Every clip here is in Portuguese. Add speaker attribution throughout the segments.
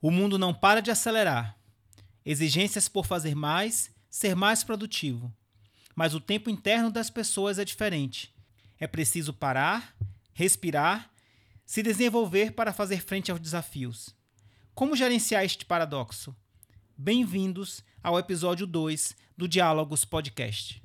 Speaker 1: O mundo não para de acelerar. Exigências por fazer mais, ser mais produtivo. Mas o tempo interno das pessoas é diferente. É preciso parar, respirar, se desenvolver para fazer frente aos desafios. Como gerenciar este paradoxo? Bem-vindos ao episódio 2 do Diálogos Podcast.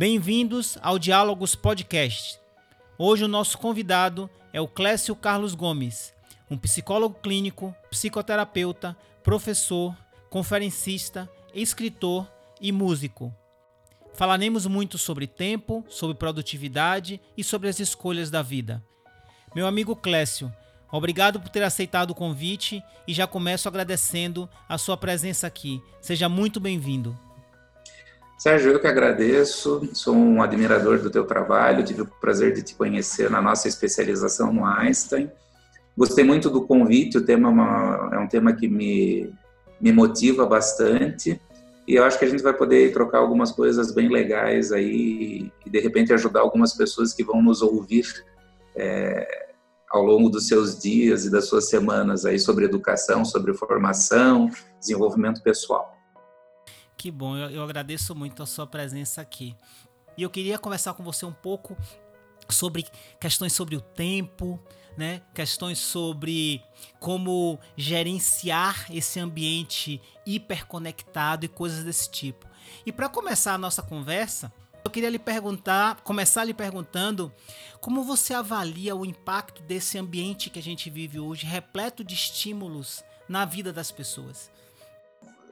Speaker 1: Bem-vindos ao Diálogos Podcast. Hoje o nosso convidado é o Clécio Carlos Gomes, um psicólogo clínico, psicoterapeuta, professor, conferencista, escritor e músico. Falaremos muito sobre tempo, sobre produtividade e sobre as escolhas da vida. Meu amigo Clécio, obrigado por ter aceitado o convite e já começo agradecendo a sua presença aqui. Seja muito bem-vindo.
Speaker 2: Sérgio, eu que agradeço, sou um admirador do teu trabalho, tive o prazer de te conhecer na nossa especialização no Einstein. Gostei muito do convite, o tema é, uma, é um tema que me, me motiva bastante e eu acho que a gente vai poder trocar algumas coisas bem legais aí e de repente ajudar algumas pessoas que vão nos ouvir é, ao longo dos seus dias e das suas semanas aí sobre educação, sobre formação, desenvolvimento pessoal.
Speaker 1: Que bom, eu, eu agradeço muito a sua presença aqui. E eu queria conversar com você um pouco sobre questões sobre o tempo, né? Questões sobre como gerenciar esse ambiente hiperconectado e coisas desse tipo. E para começar a nossa conversa, eu queria lhe perguntar, começar lhe perguntando como você avalia o impacto desse ambiente que a gente vive hoje, repleto de estímulos na vida das pessoas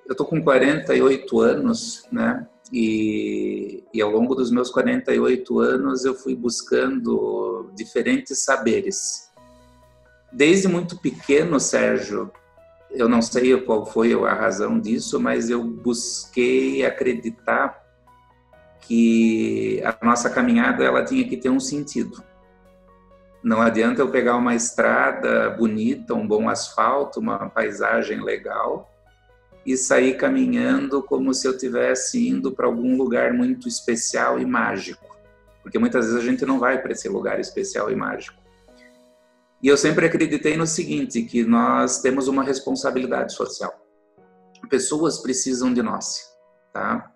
Speaker 2: eu tô com 48 anos, né? E, e, ao longo dos meus 48 anos eu fui buscando diferentes saberes. Desde muito pequeno, Sérgio, eu não sei qual foi a razão disso, mas eu busquei acreditar que a nossa caminhada ela tinha que ter um sentido. Não adianta eu pegar uma estrada bonita, um bom asfalto, uma paisagem legal e sair caminhando como se eu tivesse indo para algum lugar muito especial e mágico, porque muitas vezes a gente não vai para esse lugar especial e mágico. E eu sempre acreditei no seguinte, que nós temos uma responsabilidade social. Pessoas precisam de nós, tá?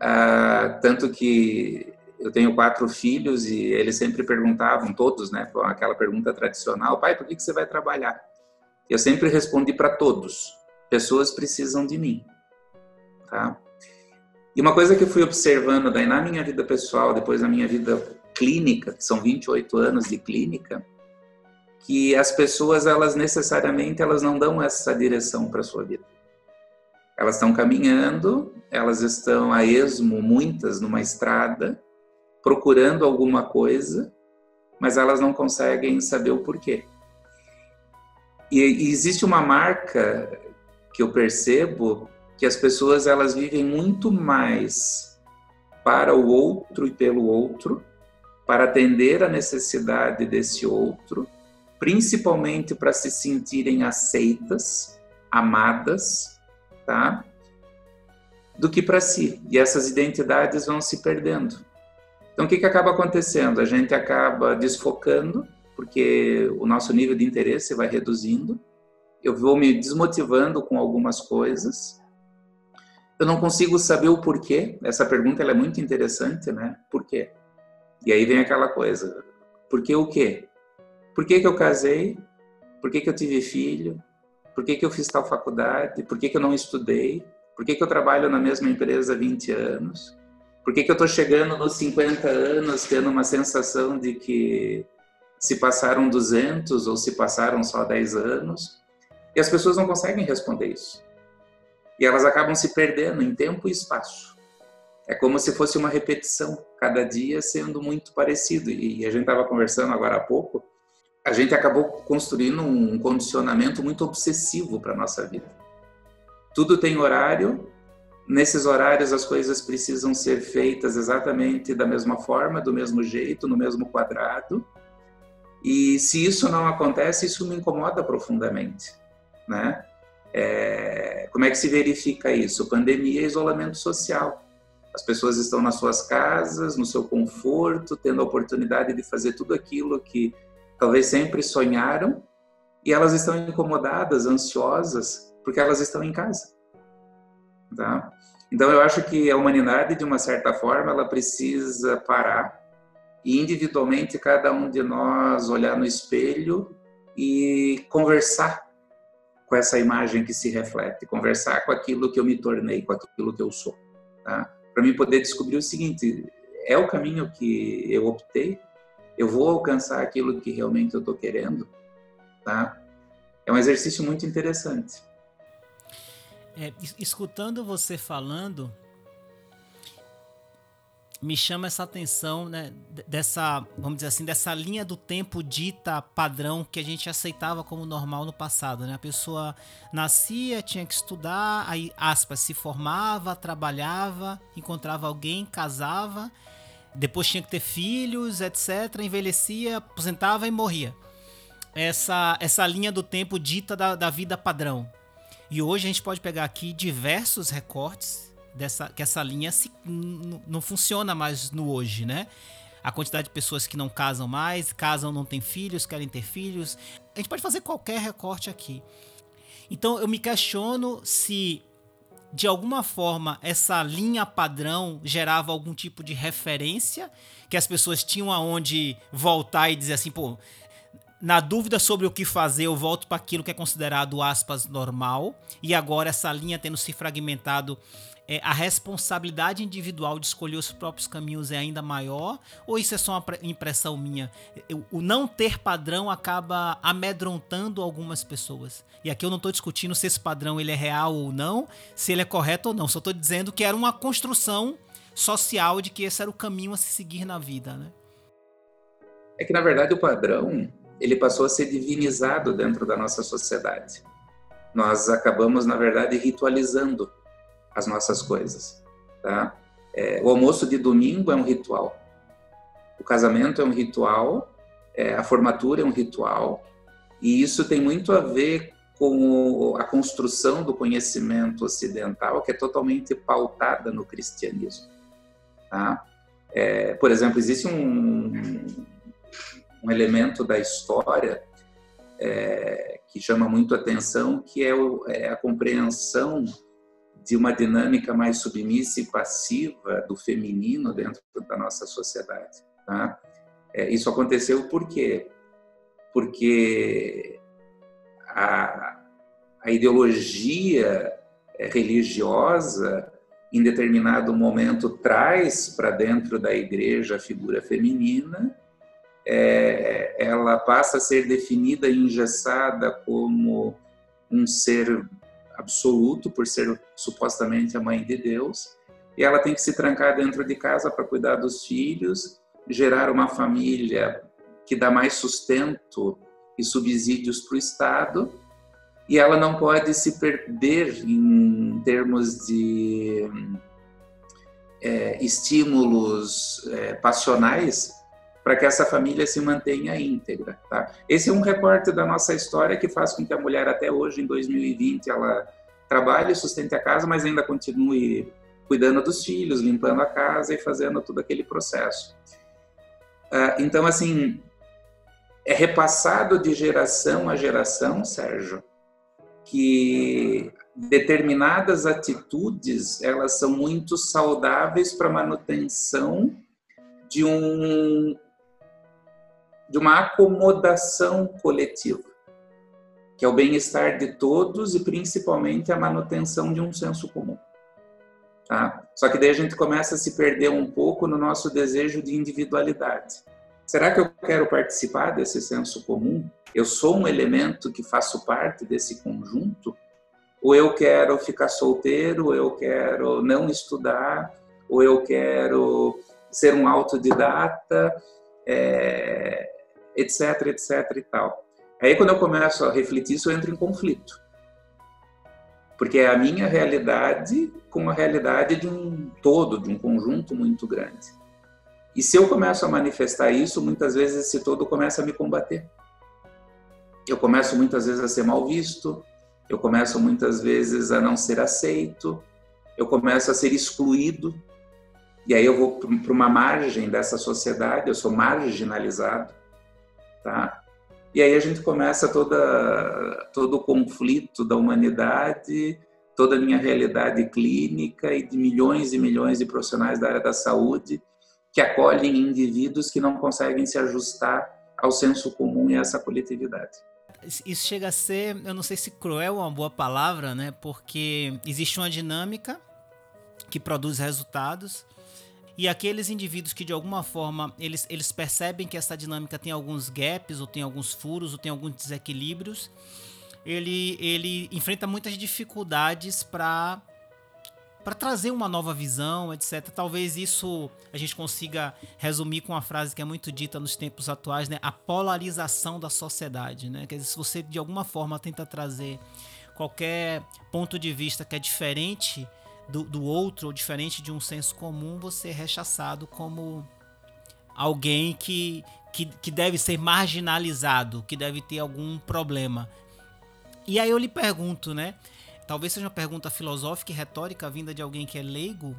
Speaker 2: Ah, tanto que eu tenho quatro filhos e eles sempre perguntavam, todos, né, aquela pergunta tradicional, pai, por que, que você vai trabalhar? Eu sempre respondi para todos, pessoas precisam de mim, tá? E uma coisa que eu fui observando daí na minha vida pessoal, depois na minha vida clínica, que são 28 anos de clínica, que as pessoas elas necessariamente elas não dão essa direção para sua vida. Elas estão caminhando, elas estão a esmo, muitas numa estrada, procurando alguma coisa, mas elas não conseguem saber o porquê. E existe uma marca que eu percebo que as pessoas elas vivem muito mais para o outro e pelo outro, para atender a necessidade desse outro, principalmente para se sentirem aceitas, amadas, tá? Do que para si. E essas identidades vão se perdendo. Então, o que, que acaba acontecendo? A gente acaba desfocando, porque o nosso nível de interesse vai reduzindo, eu vou me desmotivando com algumas coisas. Eu não consigo saber o porquê. Essa pergunta é muito interessante, né? Por quê? E aí vem aquela coisa. Por que o quê? Por que, que eu casei? Por que, que eu tive filho? Por que, que eu fiz tal faculdade? Por que, que eu não estudei? Por que, que eu trabalho na mesma empresa há 20 anos? Por que, que eu estou chegando nos 50 anos tendo uma sensação de que se passaram 200 ou se passaram só 10 anos? E as pessoas não conseguem responder isso. E elas acabam se perdendo em tempo e espaço. É como se fosse uma repetição, cada dia sendo muito parecido. E a gente estava conversando agora há pouco, a gente acabou construindo um condicionamento muito obsessivo para a nossa vida. Tudo tem horário, nesses horários as coisas precisam ser feitas exatamente da mesma forma, do mesmo jeito, no mesmo quadrado. E se isso não acontece, isso me incomoda profundamente, né? É, como é que se verifica isso? Pandemia e isolamento social. As pessoas estão nas suas casas, no seu conforto, tendo a oportunidade de fazer tudo aquilo que talvez sempre sonharam, e elas estão incomodadas, ansiosas, porque elas estão em casa. Tá? Então eu acho que a humanidade, de uma certa forma, ela precisa parar e individualmente cada um de nós olhar no espelho e conversar com essa imagem que se reflete, conversar com aquilo que eu me tornei, com aquilo que eu sou. Tá? Para mim poder descobrir o seguinte: é o caminho que eu optei? Eu vou alcançar aquilo que realmente eu estou querendo? Tá? É um exercício muito interessante.
Speaker 1: É, escutando você falando, me chama essa atenção, né, dessa, vamos dizer assim, dessa linha do tempo dita padrão que a gente aceitava como normal no passado, né? A pessoa nascia, tinha que estudar, aí aspas, se formava, trabalhava, encontrava alguém, casava, depois tinha que ter filhos, etc, envelhecia, aposentava e morria. Essa essa linha do tempo dita da, da vida padrão. E hoje a gente pode pegar aqui diversos recortes dessa que essa linha se, não funciona mais no hoje, né? A quantidade de pessoas que não casam mais, casam, não têm filhos, querem ter filhos. A gente pode fazer qualquer recorte aqui. Então eu me questiono se de alguma forma essa linha padrão gerava algum tipo de referência que as pessoas tinham aonde voltar e dizer assim, pô, na dúvida sobre o que fazer, eu volto para aquilo que é considerado aspas normal. E agora essa linha tendo se fragmentado, é, a responsabilidade individual de escolher os próprios caminhos é ainda maior? Ou isso é só uma impressão minha? O não ter padrão acaba amedrontando algumas pessoas. E aqui eu não estou discutindo se esse padrão ele é real ou não, se ele é correto ou não. Só estou dizendo que era uma construção social de que esse era o caminho a se seguir na vida, né?
Speaker 2: É que na verdade o padrão ele passou a ser divinizado dentro da nossa sociedade. Nós acabamos, na verdade, ritualizando as nossas coisas. Tá? É, o almoço de domingo é um ritual, o casamento é um ritual, é, a formatura é um ritual, e isso tem muito a ver com a construção do conhecimento ocidental, que é totalmente pautada no cristianismo. Tá? É, por exemplo, existe um, um elemento da história é, que chama muito atenção, que é, o, é, a compreensão de uma dinâmica mais submissa e passiva do feminino dentro da nossa sociedade. Tá? É, isso aconteceu por quê? Porque a, a ideologia é, religiosa, em determinado momento, traz para dentro da igreja a figura feminina é, ela passa a ser definida e engessada como um ser absoluto, por ser supostamente a mãe de Deus, e ela tem que se trancar dentro de casa para cuidar dos filhos, gerar uma família que dá mais sustento e subsídios para o Estado, e ela não pode se perder em termos de é, estímulos é, passionais para que essa família se mantenha íntegra. Tá? Esse é um recorte da nossa história que faz com que a mulher até hoje, em 2020, ela trabalhe, sustente a casa, mas ainda continue cuidando dos filhos, limpando a casa e fazendo todo aquele processo. Ah, então, assim, é repassado de geração a geração, Sérgio, que determinadas atitudes elas são muito saudáveis para manutenção de um de uma acomodação coletiva, que é o bem-estar de todos e principalmente a manutenção de um senso comum. Tá? Só que daí a gente começa a se perder um pouco no nosso desejo de individualidade. Será que eu quero participar desse senso comum? Eu sou um elemento que faço parte desse conjunto? Ou eu quero ficar solteiro, ou eu quero não estudar, ou eu quero ser um autodidata? É, etc, etc e tal. Aí quando eu começo a refletir isso, eu entro em conflito. Porque é a minha realidade com a realidade de um todo, de um conjunto muito grande. E se eu começo a manifestar isso, muitas vezes esse todo começa a me combater. Eu começo muitas vezes a ser mal visto, eu começo muitas vezes a não ser aceito, eu começo a ser excluído, e aí eu vou para uma margem dessa sociedade, eu sou marginalizado, tá? E aí a gente começa toda, todo o conflito da humanidade, toda a minha realidade clínica e de milhões e milhões de profissionais da área da saúde que acolhem indivíduos que não conseguem se ajustar ao senso comum e a essa coletividade.
Speaker 1: Isso chega a ser, eu não sei se cruel é uma boa palavra, né? Porque existe uma dinâmica que produz resultados e aqueles indivíduos que de alguma forma eles, eles percebem que essa dinâmica tem alguns gaps, ou tem alguns furos, ou tem alguns desequilíbrios, ele, ele enfrenta muitas dificuldades para para trazer uma nova visão, etc. Talvez isso a gente consiga resumir com uma frase que é muito dita nos tempos atuais, né? A polarização da sociedade, né? Quer dizer, se você de alguma forma tenta trazer qualquer ponto de vista que é diferente do, do outro ou diferente de um senso comum, você é rechaçado como alguém que, que, que deve ser marginalizado, que deve ter algum problema. E aí eu lhe pergunto, né? Talvez seja uma pergunta filosófica e retórica vinda de alguém que é leigo,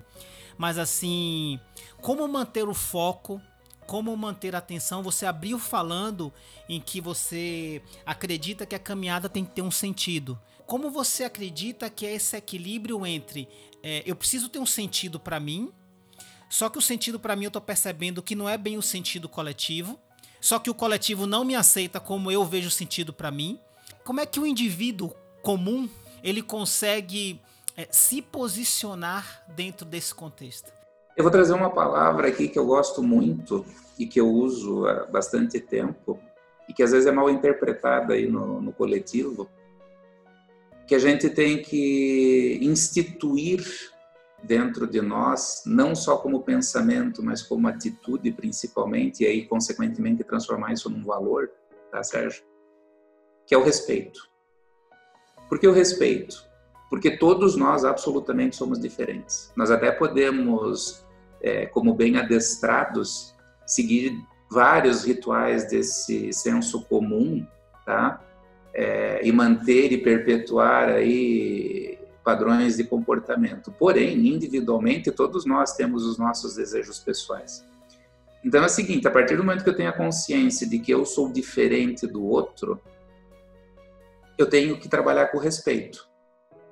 Speaker 1: mas assim, como manter o foco como manter a atenção. Você abriu falando em que você acredita que a caminhada tem que ter um sentido. Como você acredita que é esse equilíbrio entre é, eu preciso ter um sentido para mim, só que o sentido para mim eu tô percebendo que não é bem o sentido coletivo, só que o coletivo não me aceita como eu vejo o sentido para mim. Como é que o indivíduo comum ele consegue é, se posicionar dentro desse contexto?
Speaker 2: Eu vou trazer uma palavra aqui que eu gosto muito e que eu uso há bastante tempo e que às vezes é mal interpretada aí no, no coletivo, que a gente tem que instituir dentro de nós, não só como pensamento, mas como atitude principalmente, e aí, consequentemente, transformar isso num valor, tá, Sérgio? Que é o respeito. Por que o respeito? Porque todos nós absolutamente somos diferentes. Nós até podemos, é, como bem adestrados, seguir vários rituais desse senso comum, tá? É, e manter e perpetuar aí padrões de comportamento. Porém, individualmente, todos nós temos os nossos desejos pessoais. Então é o seguinte: a partir do momento que eu tenho a consciência de que eu sou diferente do outro, eu tenho que trabalhar com respeito.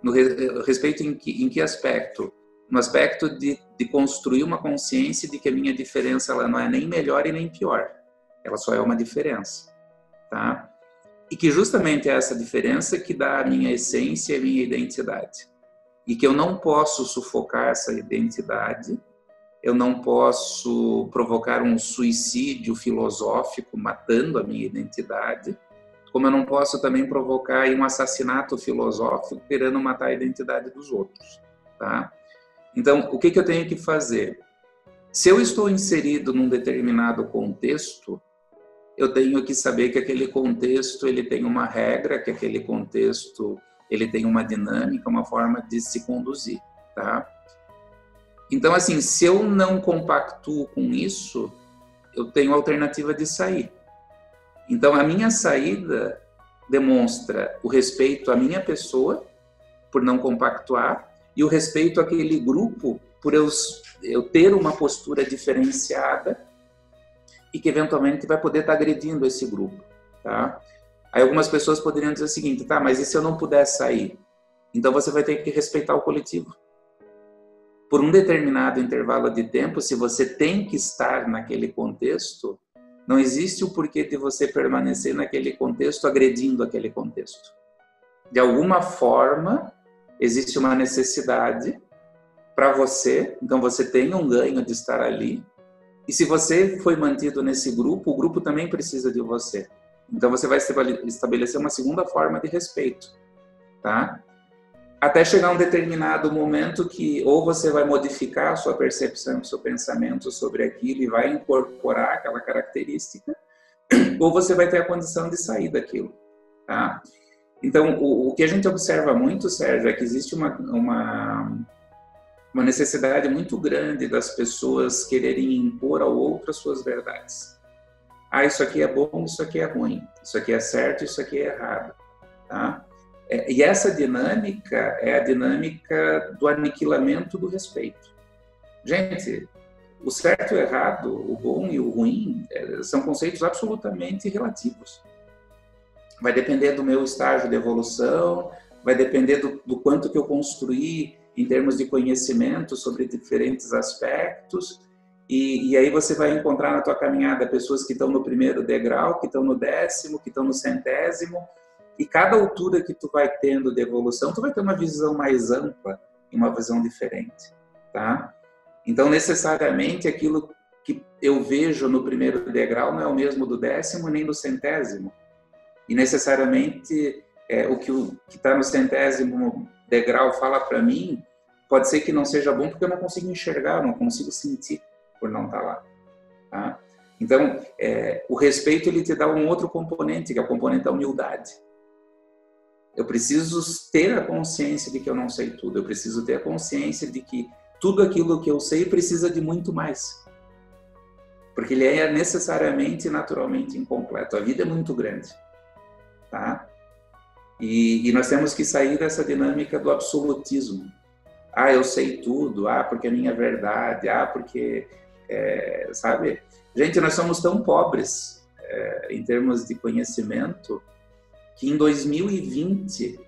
Speaker 2: No re, respeito em que, em que aspecto? No aspecto de, de construir uma consciência de que a minha diferença ela não é nem melhor e nem pior. Ela só é uma diferença, tá? E que justamente é essa diferença que dá a minha essência e a minha identidade. E que eu não posso sufocar essa identidade, eu não posso provocar um suicídio filosófico matando a minha identidade, como eu não posso também provocar um assassinato filosófico querendo matar a identidade dos outros, tá? Então, o que, que eu tenho que fazer? Se eu estou inserido num determinado contexto, eu tenho que saber que aquele contexto ele tem uma regra, que aquele contexto ele tem uma dinâmica, uma forma de se conduzir, tá? Então, assim, se eu não compactuo com isso, eu tenho alternativa de sair. Então, a minha saída demonstra o respeito à minha pessoa, por não compactuar, e o respeito àquele grupo, por eu, eu ter uma postura diferenciada e que eventualmente vai poder estar agredindo esse grupo, tá? Aí algumas pessoas poderiam dizer o seguinte, tá, mas e se eu não puder sair? Então você vai ter que respeitar o coletivo. Por um determinado intervalo de tempo, se você tem que estar naquele contexto, não existe o porquê de você permanecer naquele contexto agredindo aquele contexto. De alguma forma, existe uma necessidade para você, então você tem um ganho de estar ali, e se você foi mantido nesse grupo, o grupo também precisa de você. Então você vai estabelecer uma segunda forma de respeito, tá? Até chegar um determinado momento que ou você vai modificar a sua percepção, o seu pensamento sobre aquilo e vai incorporar aquela característica, ou você vai ter a condição de sair daquilo, tá? Então, o, o que a gente observa muito, Sérgio, é que existe uma, uma uma necessidade muito grande das pessoas quererem impor ao outro as suas verdades. Ah, isso aqui é bom, isso aqui é ruim, isso aqui é certo, isso aqui é errado. Tá? É, e essa dinâmica é a dinâmica do aniquilamento do respeito. Gente, o certo e o errado, o bom e o ruim, é, são conceitos absolutamente relativos. Vai depender do meu estágio de evolução, vai depender do, do quanto que eu construí em termos de conhecimento sobre diferentes aspectos. E, e, aí você vai encontrar na tua caminhada pessoas que estão no primeiro degrau, que estão no décimo, que estão no centésimo. E cada altura que tu vai tendo de evolução, tu vai ter uma visão mais ampla e uma visão diferente, tá? Então, necessariamente, aquilo que eu vejo no primeiro degrau não é o mesmo do décimo nem do centésimo. E necessariamente é, o que está no centésimo degrau fala para mim pode ser que não seja bom porque eu não consigo enxergar, não consigo sentir por não estar tá lá. Tá? Então, é, o respeito ele te dá um outro componente, que é o componente da humildade. Eu preciso ter a consciência de que eu não sei tudo. Eu preciso ter a consciência de que tudo aquilo que eu sei precisa de muito mais. Porque ele é necessariamente e naturalmente incompleto. A vida é muito grande. Tá? E, e, nós temos que sair dessa dinâmica do absolutismo. Ah, eu sei tudo. Ah, porque é minha verdade. Ah, porque. É, sabe? Gente, nós somos tão pobres é, em termos de conhecimento que em 2020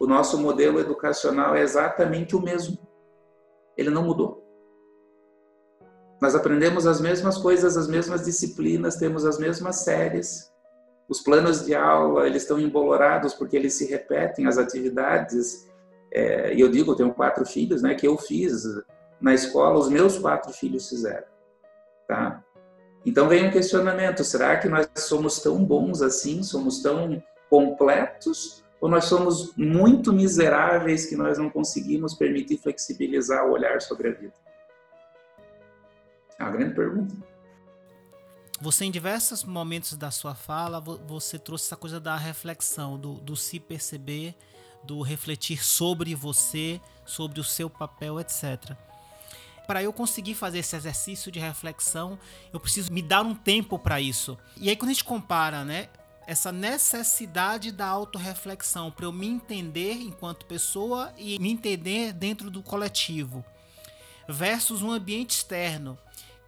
Speaker 2: o nosso modelo educacional é exatamente o mesmo ele não mudou. Nós aprendemos as mesmas coisas, as mesmas disciplinas, temos as mesmas séries. Os planos de aula, eles estão embolorados porque eles se repetem, as atividades. É, e eu digo, eu tenho quatro filhos, né, que eu fiz na escola, os meus quatro filhos fizeram. Tá? Então vem um questionamento: será que nós somos tão bons assim? Somos tão completos? ou nós somos muito miseráveis que nós não conseguimos permitir flexibilizar o olhar sobre a vida? É uma grande pergunta.
Speaker 1: Você, em diversos momentos da sua fala, você trouxe essa coisa da reflexão, do, do se perceber, do refletir sobre você, sobre o seu papel, etc. Para eu conseguir fazer esse exercício de reflexão, eu preciso me dar um tempo para isso. E aí, quando a gente compara, né, essa necessidade da autorreflexão para eu me entender enquanto pessoa e me entender dentro do coletivo versus um ambiente externo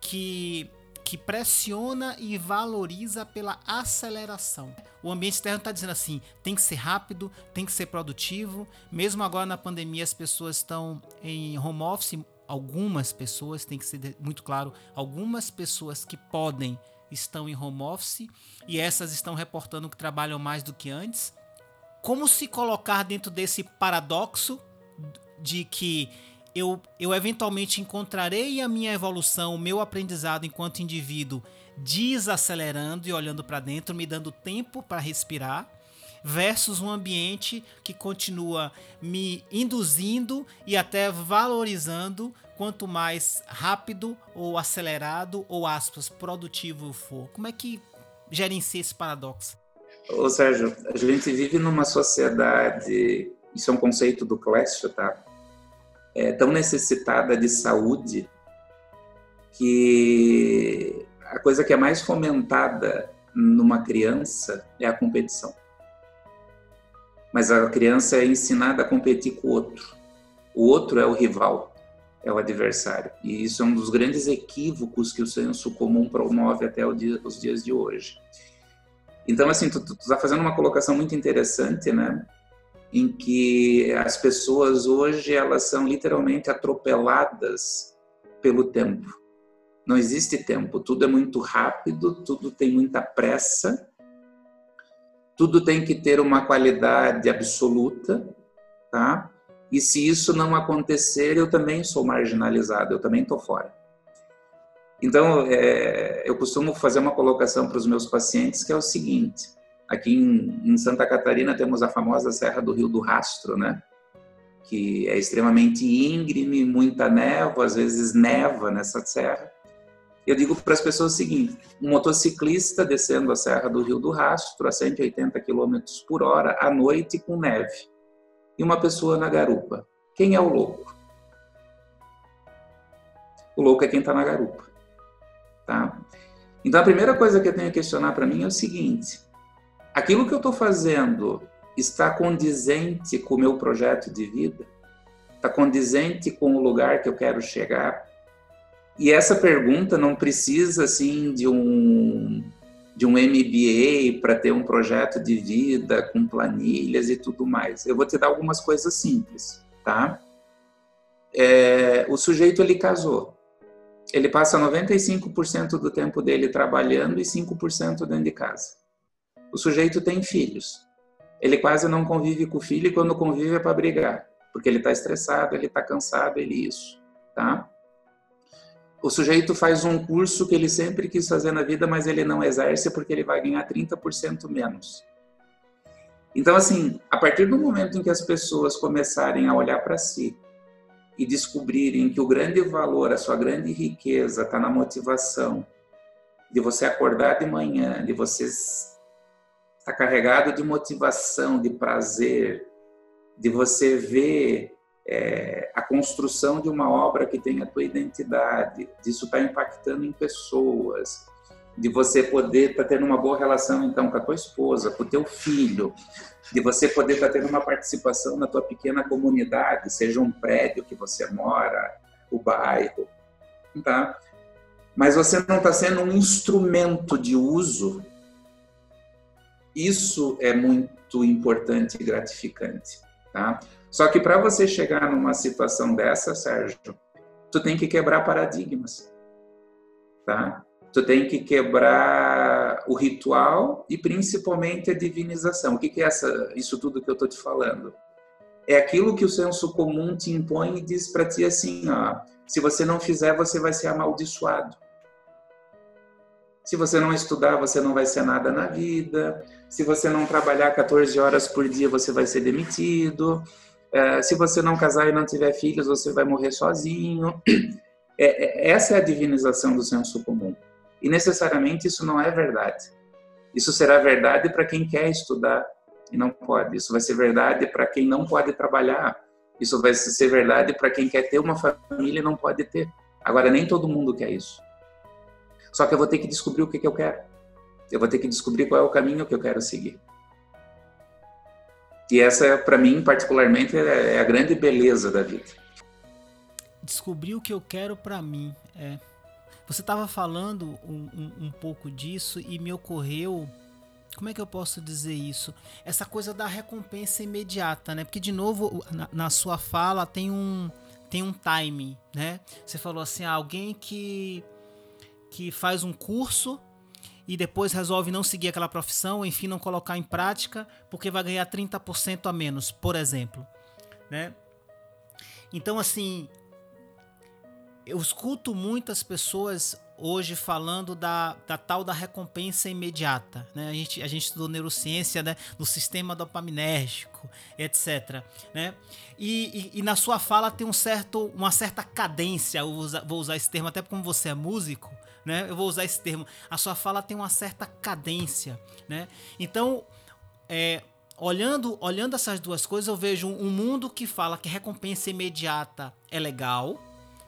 Speaker 1: que que pressiona e valoriza pela aceleração. O ambiente externo está dizendo assim: tem que ser rápido, tem que ser produtivo. Mesmo agora na pandemia, as pessoas estão em home office. Algumas pessoas, tem que ser muito claro, algumas pessoas que podem estão em home office e essas estão reportando que trabalham mais do que antes. Como se colocar dentro desse paradoxo de que eu, eu eventualmente encontrarei a minha evolução, o meu aprendizado enquanto indivíduo desacelerando e olhando para dentro, me dando tempo para respirar, versus um ambiente que continua me induzindo e até valorizando quanto mais rápido ou acelerado ou aspas produtivo for. Como é que gerencia esse paradoxo?
Speaker 2: Ô Sérgio, a gente vive numa sociedade, isso é um conceito do Clécio, tá? É tão necessitada de saúde que a coisa que é mais fomentada numa criança é a competição. Mas a criança é ensinada a competir com o outro. O outro é o rival é o adversário. E isso é um dos grandes equívocos que o senso comum promove até os dias de hoje. Então, assim, tu, tu, tu tá fazendo uma colocação muito interessante, né? Em que as pessoas hoje, elas são literalmente atropeladas pelo tempo. Não existe tempo, tudo é muito rápido, tudo tem muita pressa, tudo tem que ter uma qualidade absoluta, tá? E se isso não acontecer, eu também sou marginalizado, eu também estou fora. Então, é, eu costumo fazer uma colocação para os meus pacientes que é o seguinte: aqui em, em, Santa Catarina temos a famosa Serra do Rio do Rastro, né? Que é extremamente íngreme, muita névoa, às vezes neva nessa serra. Eu digo para as pessoas o seguinte: um motociclista descendo a Serra do Rio do Rastro a 180 km por hora à noite com neve e uma pessoa na garupa. Quem é o louco? O louco é quem está na garupa, tá? Então a primeira coisa que eu tenho que questionar para mim é o seguinte: aquilo que eu estou fazendo está condizente com o meu projeto de vida? Está condizente com o lugar que eu quero chegar? E essa pergunta não precisa assim de um de um MBA para ter um projeto de vida com planilhas e tudo mais. Eu vou te dar algumas coisas simples, tá? É, o sujeito ele casou. Ele passa 95% do tempo dele trabalhando e 5% dentro de casa. O sujeito tem filhos. Ele quase não convive com o filho e quando convive é para brigar, porque ele está estressado, ele está cansado, ele isso, tá? o sujeito faz um curso que ele sempre quis fazer na vida, mas ele não exerce porque ele vai ganhar 30% menos. Então, assim, a partir do momento em que as pessoas começarem a olhar para si e descobrirem que o grande valor, a sua grande riqueza está na motivação, de você acordar de manhã, de você estar tá carregado de motivação, de prazer, de você ver é, a construção de uma obra que tem a tua identidade, disso está impactando em pessoas, de você poder estar tá tendo uma boa relação então com a tua esposa, com o teu filho, de você poder estar tá tendo uma participação na tua pequena comunidade, seja um prédio que você mora, o bairro, tá? Mas você não está sendo um instrumento de uso. Isso é muito importante e gratificante, tá? Só que para você chegar numa situação dessa, Sérgio, tu tem que quebrar paradigmas, tá? Tu tem que quebrar o ritual e principalmente a divinização. O que, é essa, isso tudo que eu estou te falando? É aquilo que o senso comum te impõe e diz para ti assim, ó, se você não fizer, você vai ser amaldiçoado. Se você não estudar, você não vai ser nada na vida. Se você não trabalhar 14 horas por dia, você vai ser demitido. É, se você não casar e não tiver filhos, você vai morrer sozinho. É, é, essa é a divinização do senso comum. E necessariamente isso não é verdade. Isso será verdade para quem quer estudar e não pode. Isso vai ser verdade para quem não pode trabalhar. Isso vai ser verdade para quem quer ter uma família e não pode ter. Agora, nem todo mundo quer isso. Só que eu vou ter que descobrir o que, que eu quero. Eu vou ter que descobrir qual é o caminho que eu quero seguir. E essa, para mim, particularmente, é a grande beleza da vida.
Speaker 1: Descobrir o que eu quero para mim. É. Você estava falando um, um, um pouco disso e me ocorreu como é que eu posso dizer isso? Essa coisa da recompensa imediata, né? Porque de novo na, na, sua fala tem um tem um time, né? Você falou assim, ah, alguém que que faz um curso e depois resolve não seguir aquela profissão, enfim, não colocar em prática, porque vai ganhar 30% a menos, por exemplo, né? Então, assim, eu escuto muitas pessoas hoje falando da, da tal da recompensa imediata. Né? A, gente, a gente estudou neurociência né? no sistema dopaminérgico, etc. Né? E, e, e, na sua fala tem um certo, uma certa cadência, vou usar, vou usar esse termo até como você é músico, né? Eu vou usar esse termo. A sua fala tem uma certa cadência, né? Então, é, olhando, olhando essas duas coisas, eu vejo um, mundo que fala que recompensa imediata é legal,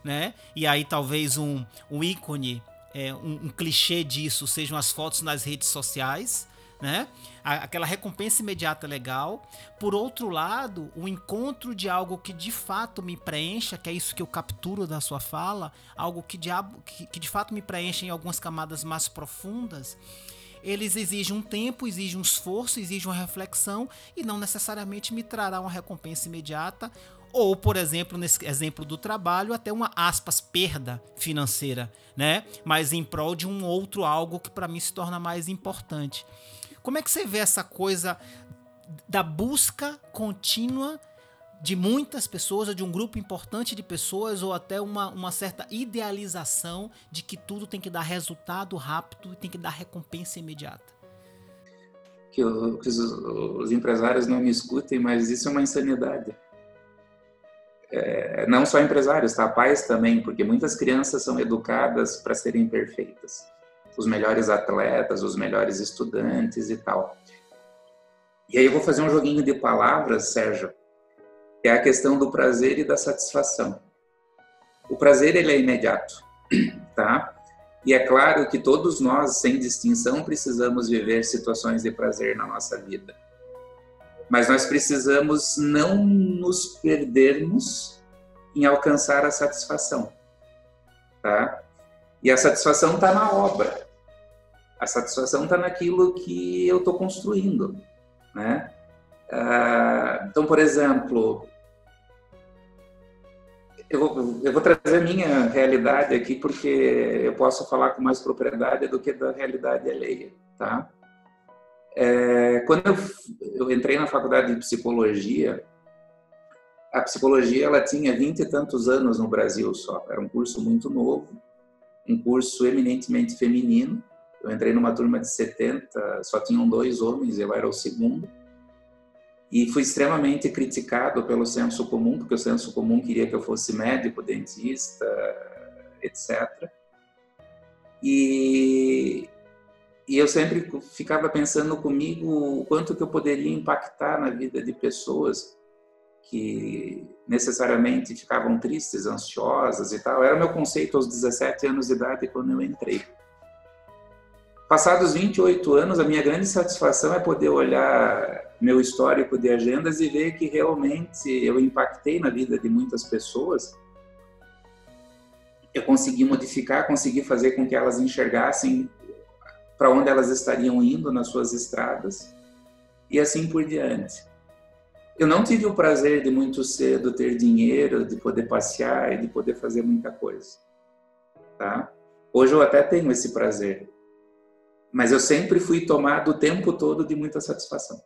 Speaker 1: né? E aí talvez um, um ícone, é, um, um clichê disso sejam as fotos nas redes sociais, né? Aquela recompensa imediata legal. Por outro lado, o encontro de algo que de fato me preencha, que é isso que eu capturo da sua fala, algo que de, que, que de fato me preenche em algumas camadas mais profundas, eles exigem um tempo, exigem um esforço, exigem uma reflexão e não necessariamente me trará uma recompensa imediata ou, por exemplo, nesse exemplo do trabalho, até uma aspas perda financeira, né? Mas em prol de um outro algo que para mim se torna mais importante. Como é que você vê essa coisa da busca contínua de muitas pessoas, ou de um grupo importante de pessoas, ou até uma, uma certa idealização de que tudo tem que dar resultado rápido e tem que dar recompensa imediata?
Speaker 2: Que, que os, os, empresários não me escutem, mas isso é uma insanidade. É, não só empresários, tá? Pais também, porque muitas crianças são educadas para serem perfeitas os melhores atletas, os melhores estudantes e tal. E aí eu vou fazer um joguinho de palavras, Sérgio, que é a questão do prazer e da satisfação. O prazer ele é imediato, tá? E é claro que todos nós, sem distinção, precisamos viver situações de prazer na nossa vida. Mas nós precisamos não nos perdermos em alcançar a satisfação, tá? E a satisfação está na obra. A satisfação está naquilo que eu estou construindo, né? Ah, então, por exemplo, eu vou, eu vou trazer a minha realidade aqui porque eu posso falar com mais propriedade do que da realidade alheia, tá? É, quando eu, eu, entrei na faculdade de psicologia, a psicologia ela tinha vinte e tantos anos no Brasil só. Era um curso muito novo, um curso eminentemente feminino. Eu entrei numa turma de 70, só tinham dois homens, eu era o segundo e fui extremamente criticado pelo senso comum, porque o senso comum queria que eu fosse médico, dentista, etc. E, e eu sempre ficava pensando comigo o quanto que eu poderia impactar na vida de pessoas que necessariamente ficavam tristes, ansiosas e tal. Era meu conceito aos 17 anos de idade quando eu entrei. Passados 28 anos, a minha grande satisfação é poder olhar meu histórico de agendas e ver que realmente eu impactei na vida de muitas pessoas. Eu consegui modificar, consegui fazer com que elas enxergassem para onde elas estariam indo nas suas estradas e assim por diante. Eu não tive o prazer de muito cedo ter dinheiro, de poder passear e de poder fazer muita coisa, tá? Hoje eu até tenho esse prazer, mas eu sempre fui tomado o tempo todo de muita satisfação.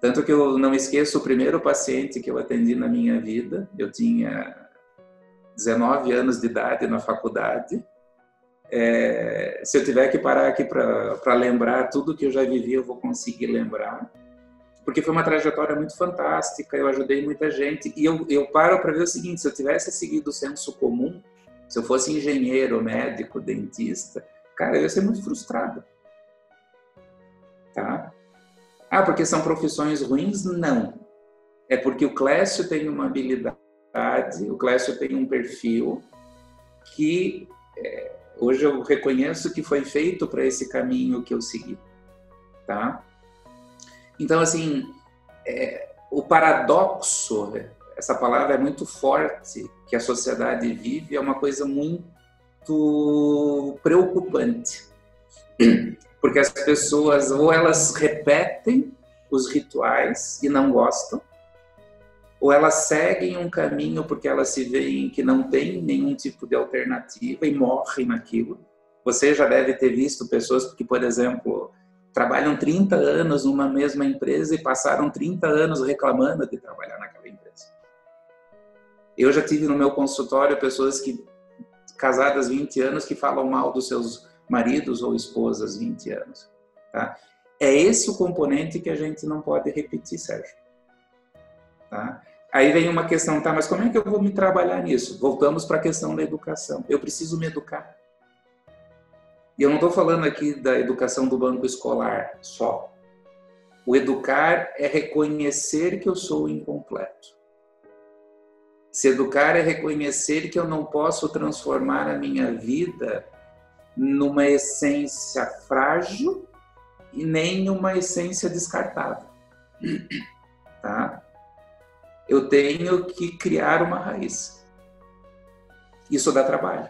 Speaker 2: Tanto que eu não esqueço o primeiro paciente que eu atendi na minha vida. Eu tinha 19 anos de idade na faculdade. É, se eu tiver que parar aqui para lembrar tudo que eu já vivi, eu vou conseguir lembrar. Porque foi uma trajetória muito fantástica, eu ajudei muita gente. E eu, eu paro para ver o seguinte: se eu tivesse seguido o senso comum, se eu fosse engenheiro, médico, dentista, cara, eu ia ser muito frustrado. Tá? Ah, porque são profissões ruins? Não. É porque o Clécio tem uma habilidade, o Clécio tem um perfil que é, hoje eu reconheço que foi feito para esse caminho que eu segui, tá? Então, assim, é, o paradoxo, essa palavra é muito forte, que a sociedade vive, é uma coisa muito preocupante porque as pessoas ou elas repetem os rituais e não gostam, ou elas seguem um caminho porque elas se veem que não tem nenhum tipo de alternativa e morrem naquilo. Você já deve ter visto pessoas que, por exemplo, trabalham 30 anos numa mesma empresa e passaram 30 anos reclamando de trabalhar naquela empresa. Eu já tive no meu consultório pessoas que casadas 20 anos que falam mal dos seus maridos ou esposas 20 anos. Tá? É esse o componente que a gente não pode repetir, Sérgio. Tá? Aí vem uma questão, tá, mas como é que eu vou me trabalhar nisso? Voltamos para a questão da educação. Eu preciso me educar. E eu não estou falando aqui da educação do banco escolar só. O educar é reconhecer que eu sou incompleto. Se educar é reconhecer que eu não posso transformar a minha vida numa essência frágil e nem numa essência descartável. Tá? Eu tenho que criar uma raiz. Isso dá trabalho.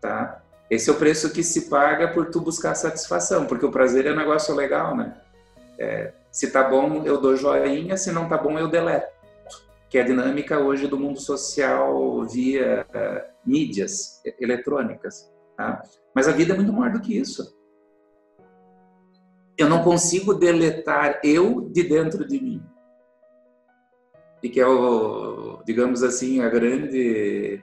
Speaker 2: Tá? Esse é o preço que se paga por tu buscar satisfação, porque o prazer é um negócio legal, né? É, se tá bom, eu dou joinha, se não tá bom, eu deleto. Que é a dinâmica hoje do mundo social via uh, mídias eletrônicas. Tá? Mas a vida é muito maior do que isso. Eu não consigo deletar eu de dentro de mim. E que é o, digamos assim, a grande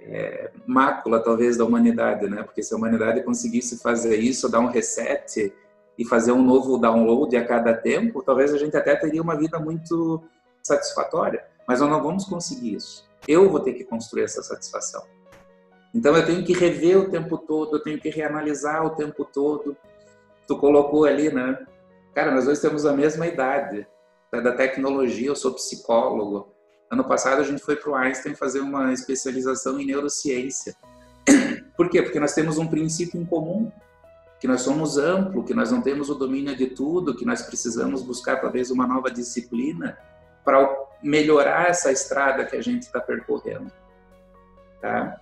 Speaker 2: é, mácula, talvez, da humanidade, né? Porque se a humanidade conseguisse fazer isso, dar um reset e fazer um novo download a cada tempo, talvez a gente até teria uma vida muito satisfatória. Mas nós não vamos conseguir isso. Eu vou ter que construir essa satisfação. Então eu tenho que rever o tempo todo, eu tenho que reanalisar o tempo todo. Tu colocou ali, né? Cara, nós dois temos a mesma idade. É da tecnologia, eu sou psicólogo. Ano passado a gente foi para o Einstein fazer uma especialização em neurociência. Por quê? Porque nós temos um princípio em comum, que nós somos amplo, que nós não temos o domínio de tudo, que nós precisamos buscar talvez uma nova disciplina para melhorar essa estrada que a gente está percorrendo. Tá?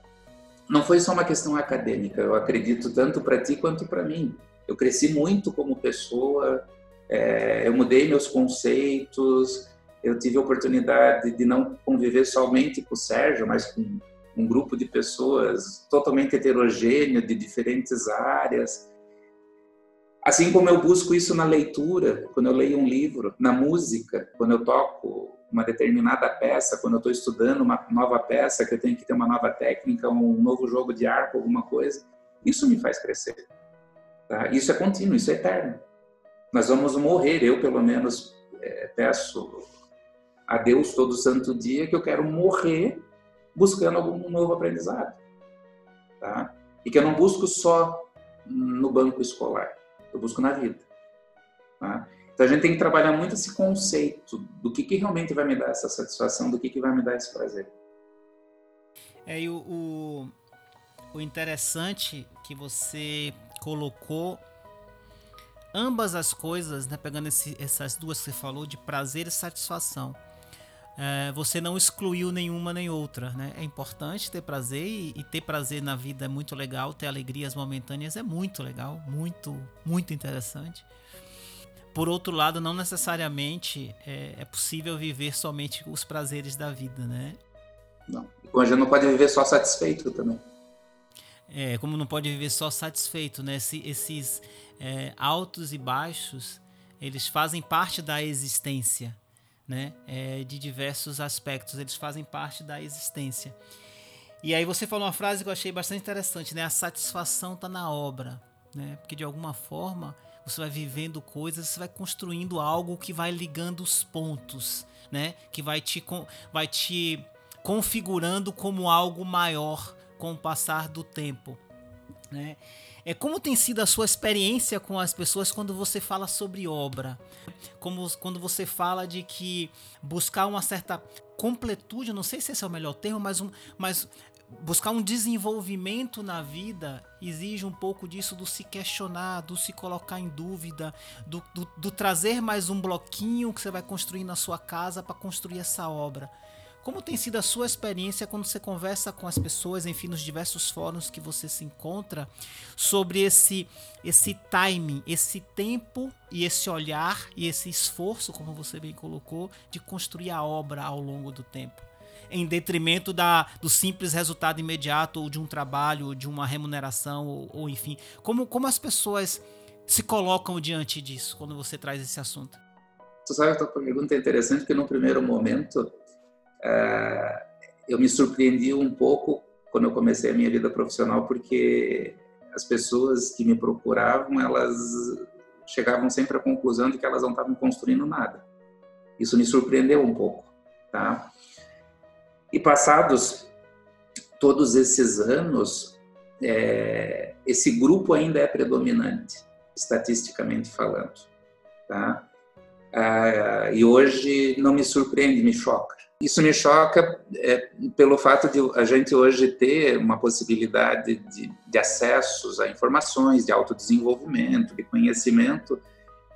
Speaker 2: Não foi só uma questão acadêmica, eu acredito tanto para ti quanto para mim. Eu cresci muito como pessoa, é, eu mudei meus conceitos, eu tive a oportunidade de não conviver somente com o Sérgio, mas com um grupo de pessoas totalmente heterogêneo, de diferentes áreas. Assim como eu busco isso na leitura, quando eu leio um livro, na música, quando eu toco uma determinada peça, quando eu estou estudando uma nova peça, que eu tenho que ter uma nova técnica, um novo jogo de arco, alguma coisa, isso me faz crescer. Tá? Isso é contínuo, isso é eterno. Nós vamos morrer, eu pelo menos é, peço a Deus todo santo dia que eu quero morrer buscando algum novo aprendizado. Tá? E que eu não busco só no banco escolar, eu busco na vida. Tá? Então a gente tem que trabalhar muito esse conceito do que, que realmente vai me dar essa satisfação, do que, que vai me dar esse prazer.
Speaker 1: É, e o, o, o interessante que você colocou ambas as coisas, né, pegando esse, essas duas que você falou, de prazer e satisfação. É, você não excluiu nenhuma nem outra, né? É importante ter prazer e, e, ter prazer na vida é muito legal, ter alegrias momentâneas é muito legal, muito, muito interessante. Por outro lado, não necessariamente é, é possível viver somente os prazeres da vida, né?
Speaker 2: Não. A gente não pode viver só satisfeito também.
Speaker 1: É, como não pode viver só satisfeito, né? Esse, esses é, altos e baixos, eles fazem parte da existência, né? É, de diversos aspectos, eles fazem parte da existência. E aí você falou uma frase que eu achei bastante interessante, né? A satisfação está na obra, né? Porque de alguma forma você vai vivendo coisas, você vai construindo algo que vai ligando os pontos, né? Que vai te, vai te configurando como algo maior com o passar do tempo, né? É como tem sido a sua experiência com as pessoas quando você fala sobre obra, como quando você fala de que buscar uma certa completude, não sei se esse é o melhor termo, mas, um, mas buscar um desenvolvimento na vida exige um pouco disso do se questionar, do se colocar em dúvida, do, do, do trazer mais um bloquinho que você vai construir na sua casa para construir essa obra. Como tem sido a sua experiência quando você conversa com as pessoas, enfim, nos diversos fóruns que você se encontra, sobre esse esse timing, esse tempo e esse olhar e esse esforço, como você bem colocou, de construir a obra ao longo do tempo? em detrimento da, do simples resultado imediato ou de um trabalho, ou de uma remuneração, ou, ou enfim. Como, como as pessoas se colocam diante disso quando você traz esse assunto?
Speaker 2: Você sabe que a tua pergunta é interessante, porque no primeiro momento eu me surpreendi um pouco quando eu comecei a minha vida profissional, porque as pessoas que me procuravam, elas chegavam sempre à conclusão de que elas não estavam construindo nada. Isso me surpreendeu um pouco, tá? E passados todos esses anos, é, esse grupo ainda é predominante, estatisticamente falando. Tá? Ah, e hoje não me surpreende, me choca. Isso me choca é, pelo fato de a gente hoje ter uma possibilidade de, de acessos a informações, de autodesenvolvimento, de conhecimento,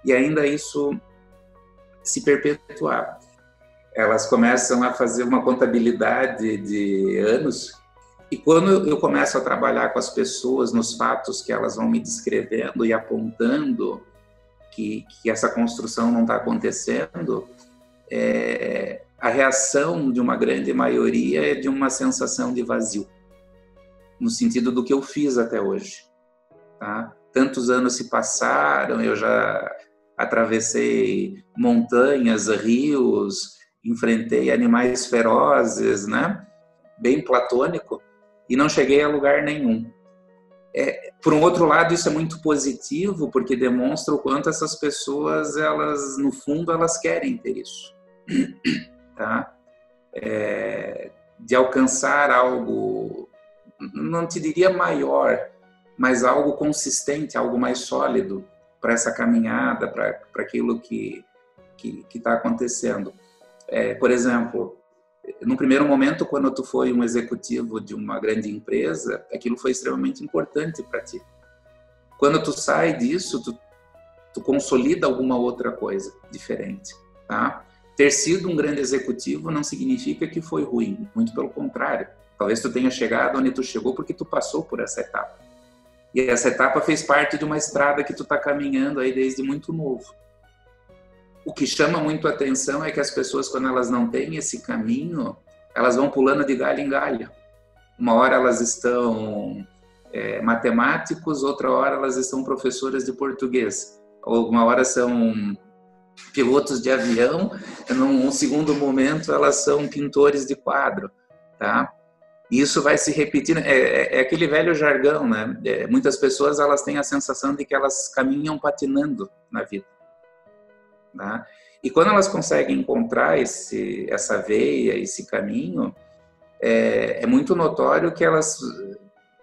Speaker 2: e ainda isso se perpetuar. Elas começam a fazer uma contabilidade de anos e quando eu começo a trabalhar com as pessoas nos fatos que elas vão me descrevendo e apontando que, que essa construção não está acontecendo, é, a reação de uma grande maioria é de uma sensação de vazio, no sentido do que eu fiz até hoje. Tá? Tantos anos se passaram, eu já atravessei montanhas, rios, enfrentei animais ferozes, né? Bem platônico e não cheguei a lugar nenhum. É, por um outro lado, isso é muito positivo porque demonstra o quanto essas pessoas, elas, no fundo, elas querem ter isso, tá? É, de alcançar algo, não te diria maior, mas algo consistente, algo mais sólido para essa caminhada, para aquilo que que está acontecendo. É, por exemplo, no primeiro momento, quando tu foi um executivo de uma grande empresa, aquilo foi extremamente importante para ti. Quando tu sai disso, tu, tu consolida alguma outra coisa diferente, tá? Ter sido um grande executivo não significa que foi ruim, muito pelo contrário. Talvez tu tenha chegado onde tu chegou porque tu passou por essa etapa. E essa etapa fez parte de uma estrada que tu está caminhando aí desde muito novo. O que chama muito atenção é que as pessoas, quando elas não têm esse caminho, elas vão pulando de galho em galho. Uma hora elas estão é, matemáticos, outra hora elas estão professoras de português. Ou uma hora são pilotos de avião, num segundo momento elas são pintores de quadro, tá? Isso vai se repetindo, é, é, é aquele velho jargão, né? É, muitas pessoas elas têm a sensação de que elas caminham patinando na vida, tá? E quando elas conseguem encontrar esse, essa veia, esse caminho, é, é muito notório que elas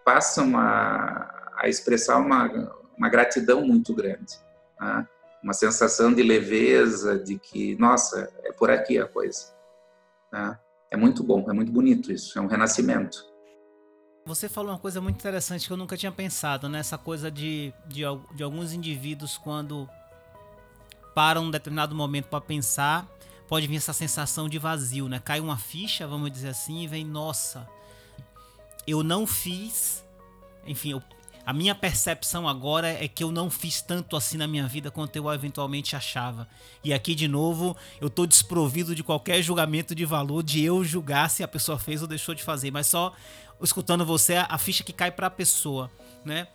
Speaker 2: passam a, a expressar uma, uma gratidão muito grande. Tá? Uma sensação de leveza, de que, nossa, é por aqui a coisa. Tá? É muito bom, é muito bonito isso, é um renascimento.
Speaker 1: Você falou uma coisa muito interessante que eu nunca tinha pensado, né? Essa coisa de, de, de alguns indivíduos, quando param um determinado momento para pensar, pode vir essa sensação de vazio, né? Cai uma ficha, vamos dizer assim, e vem, nossa, eu não fiz. Enfim, eu, a minha percepção agora é que eu não fiz tanto assim na minha vida quanto eu eventualmente achava. E aqui, de novo, eu tô desprovido de qualquer julgamento de valor de eu julgar se a pessoa fez ou deixou de fazer, mas só escutando você a, ficha que cai para a pessoa, né?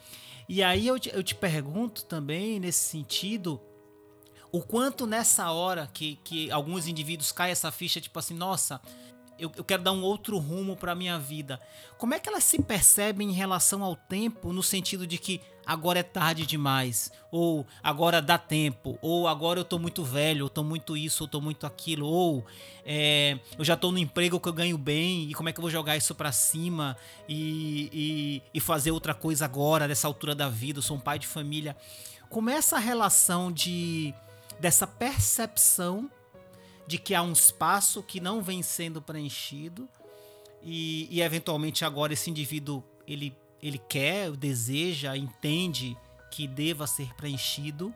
Speaker 1: E aí eu te, eu te pergunto também, nesse sentido, o quanto nessa hora que, que alguns indivíduos caem essa ficha, tipo assim, nossa, eu, eu quero dar um outro rumo para minha vida. Como é que elas se percebem em relação ao tempo, no sentido de que agora é tarde demais, ou agora dá tempo, ou agora eu tô muito velho, ou tô muito isso, ou tô muito aquilo, ou é, eu já tô no emprego que eu ganho bem, e como é que eu vou jogar isso para cima e, e, e fazer outra coisa agora, nessa altura da vida, eu sou um pai de família. Como é essa relação de dessa percepção de que há um espaço que não vem sendo preenchido e, e eventualmente agora esse indivíduo ele, ele quer, deseja, entende que deva ser preenchido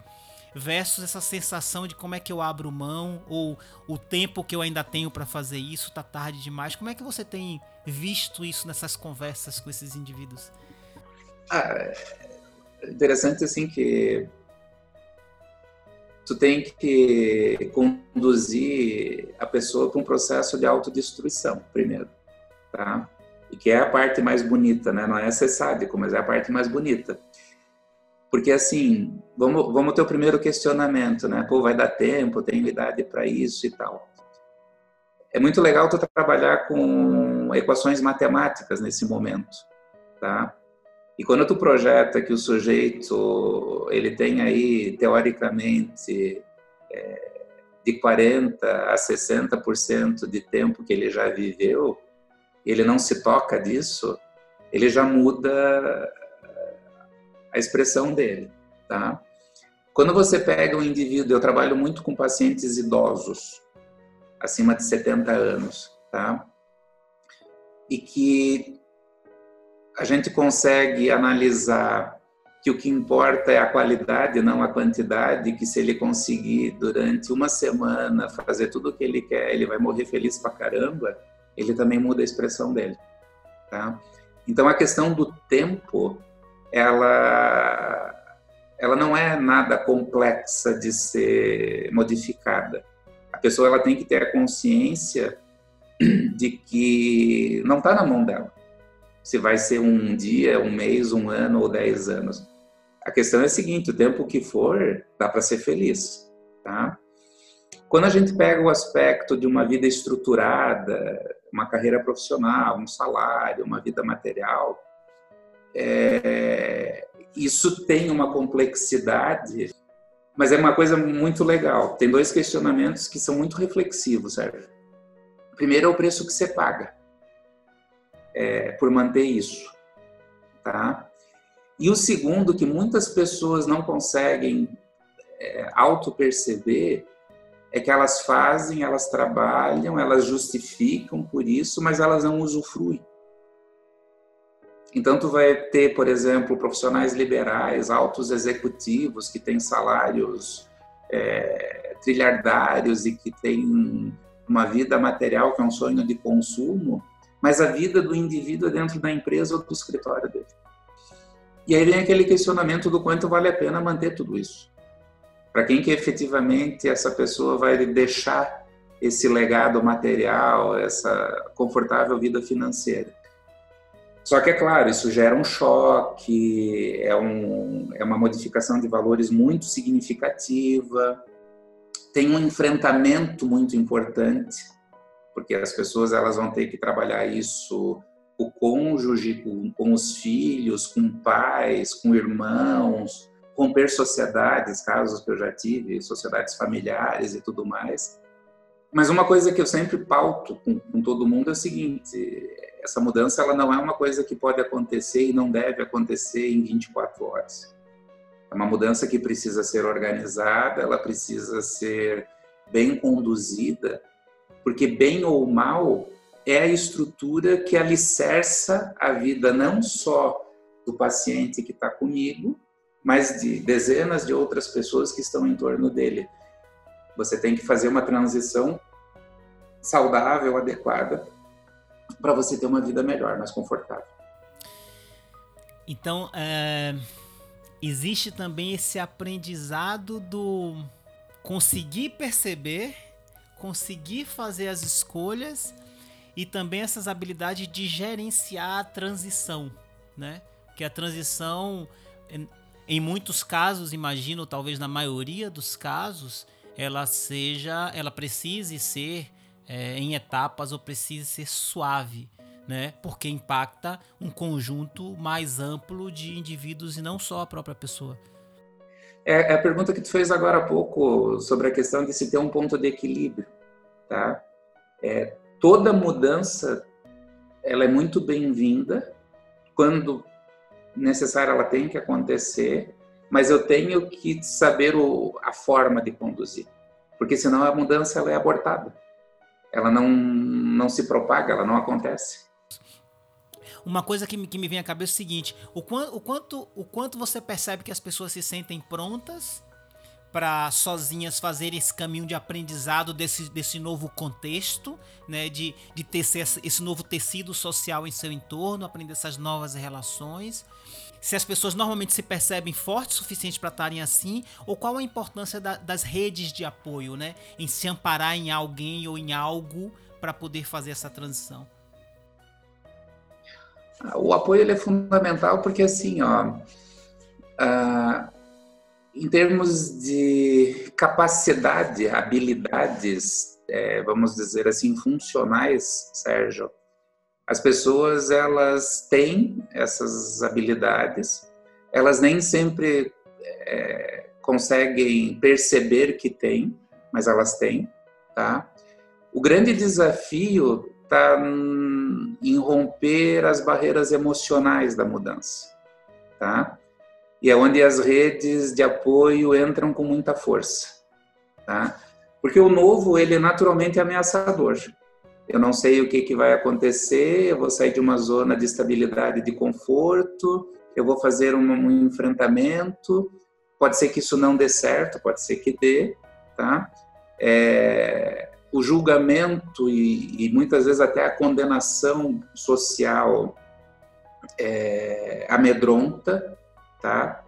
Speaker 1: versus essa sensação de como é que eu abro mão ou o tempo que eu ainda tenho para fazer isso tá tarde demais. Como é que você tem visto isso nessas conversas com esses indivíduos?
Speaker 2: Ah, é interessante assim que tu tem que conduzir a pessoa para um processo de autodestruição primeiro, tá? E que é a parte mais bonita, né? Não é ser sádico, mas é a parte mais bonita. Porque assim, vamos, vamos ter o primeiro questionamento, né? Pô, vai dar tempo, tenho idade para isso e tal. É muito legal tu trabalhar com equações matemáticas nesse momento, tá? E quando tu projeta que o sujeito ele tem aí teoricamente é, de 40 a 60% de tempo que ele já viveu, ele não se toca disso, ele já muda a expressão dele, tá? Quando você pega um indivíduo, eu trabalho muito com pacientes idosos, acima de 70 anos, tá? E que a gente consegue analisar que o que importa é a qualidade, não a quantidade, que se ele conseguir durante uma semana fazer tudo o que ele quer, ele vai morrer feliz pra caramba, ele também muda a expressão dele, tá? Então a questão do tempo, ela ela não é nada complexa de ser modificada. A pessoa ela tem que ter a consciência de que não está na mão dela se vai ser um dia, um mês, um ano ou dez anos. A questão é a seguinte: o tempo que for, dá para ser feliz, tá? Quando a gente pega o aspecto de uma vida estruturada, uma carreira profissional, um salário, uma vida material, é, isso tem uma complexidade, mas é uma coisa muito legal. Tem dois questionamentos que são muito reflexivos, Sérgio. Primeiro é o preço que você paga é, por manter isso, tá? E o segundo, que muitas pessoas não conseguem é, auto-perceber, é que elas fazem, elas trabalham, elas justificam por isso, mas elas não usufruem. Então, tu vai ter, por exemplo, profissionais liberais, altos executivos que têm salários é, trilhardários e que têm uma vida material que é um sonho de consumo, mas a vida do indivíduo é dentro da empresa ou do escritório dele. E aí vem aquele questionamento do quanto vale a pena manter tudo isso. Para quem que efetivamente essa pessoa vai deixar esse legado material, essa confortável vida financeira. Só que é claro, isso gera um choque, é, um, é uma modificação de valores muito significativa, tem um enfrentamento muito importante, porque as pessoas elas vão ter que trabalhar isso o cônjuge, com, com os filhos, com pais, com irmãos, romper sociedades, casos que eu já tive, sociedades familiares e tudo mais. Mas uma coisa que eu sempre pauto com, com, todo mundo é o seguinte: essa mudança ela não é uma coisa que pode acontecer e não deve acontecer em 24 horas. É uma mudança que precisa ser organizada, ela precisa ser bem conduzida, porque bem ou mal é a estrutura que alicerça a vida não só do paciente que está comigo, mas de dezenas de outras pessoas que estão em torno dele. Você tem que fazer uma transição saudável, adequada, para você ter uma vida melhor, mais confortável.
Speaker 1: Então, é, existe também esse aprendizado do conseguir perceber, conseguir fazer as escolhas e também essas habilidades de gerenciar a transição, né? Que a transição, em muitos casos, imagino, talvez na maioria dos casos, ela seja, ela precise ser é, em etapas ou precise ser suave, né? Porque impacta um conjunto mais amplo de indivíduos e não só a própria pessoa.
Speaker 2: É, é a pergunta que tu fez agora há pouco sobre a questão de se ter um ponto de equilíbrio, tá? É, toda mudança ela é muito bem-vinda quando necessária ela tem que acontecer, mas eu tenho que saber o, a forma de conduzir, porque senão a mudança ela é abortada, ela não não se propaga, ela não acontece.
Speaker 1: Uma coisa que me, que me vem à cabeça é o seguinte: o, quanto, o, quanto, o quanto você percebe que as pessoas se sentem prontas para sozinhas fazerem esse caminho de aprendizado desse, desse novo contexto, né, de, de ter esse novo tecido social em seu entorno, aprender essas novas relações. Se as pessoas normalmente se percebem fortes o suficiente para estarem assim, ou qual a importância da, das redes de apoio, né, em se amparar em alguém ou em algo para poder fazer essa transição.
Speaker 2: O apoio ele é fundamental porque assim, ó, uh, em termos de capacidade, habilidades, é, vamos dizer assim, funcionais, Sérgio, as pessoas elas têm essas habilidades, elas nem sempre é, conseguem perceber que têm, mas elas têm, tá? O grande desafio está em romper as barreiras emocionais da mudança, tá? e é onde as redes de apoio entram com muita força, tá? Porque o novo, ele é naturalmente ameaçador. Eu não sei o que, que vai acontecer, eu vou sair de uma zona de estabilidade, de conforto, eu vou fazer um, um enfrentamento, pode ser que isso não dê certo, pode ser que dê, tá? É, o julgamento e, e, muitas vezes até a condenação social é, amedronta, tá?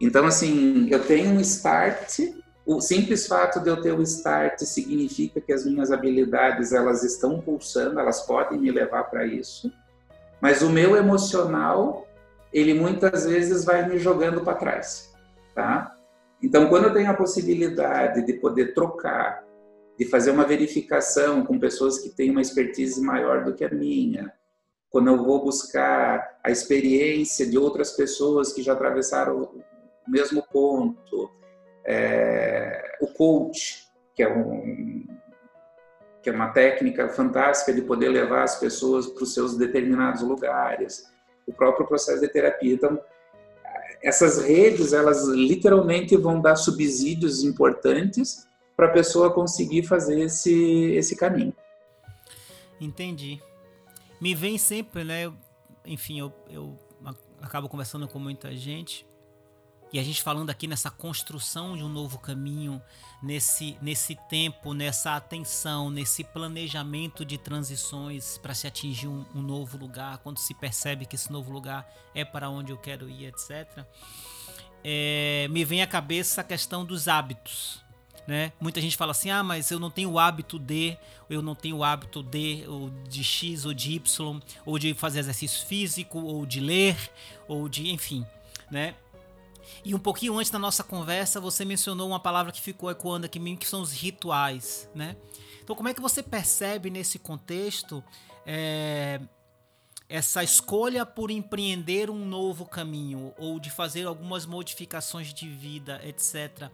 Speaker 2: Então, assim, eu tenho um start, o simples fato de eu ter o start significa que as minhas habilidades, elas estão pulsando, elas podem me levar para isso, mas o meu emocional, ele muitas vezes vai me jogando para trás, tá? Então, quando eu tenho a possibilidade de poder trocar, de fazer uma verificação com pessoas que têm uma expertise maior do que a minha, quando eu vou buscar a experiência de outras pessoas que já atravessaram o mesmo ponto, é, o coach, que é, um, que é uma técnica fantástica de poder levar as pessoas para os seus determinados lugares, o próprio processo de terapia. Então, essas redes, elas literalmente vão dar subsídios importantes para a pessoa conseguir fazer esse, esse caminho.
Speaker 1: Entendi. Me vem sempre, né? Enfim, eu, eu acabo conversando com muita gente e a gente falando aqui nessa construção de um novo caminho, nesse, nesse tempo, nessa atenção, nesse planejamento de transições para se atingir um, um, novo lugar, quando se percebe que esse novo lugar é para onde eu quero ir, etc. É, me vem à cabeça a questão dos hábitos. Né? Muita gente fala assim: ah, mas eu não tenho o hábito de, eu não tenho o hábito de, ou de X ou de Y, ou de fazer exercício físico, ou de ler, ou de, enfim, né? E um pouquinho antes da nossa conversa, você mencionou uma palavra que ficou ecoando aqui mim, que são os rituais, né? Então, como é que você percebe nesse contexto é, essa escolha por empreender um novo caminho ou de fazer algumas modificações de vida, etc.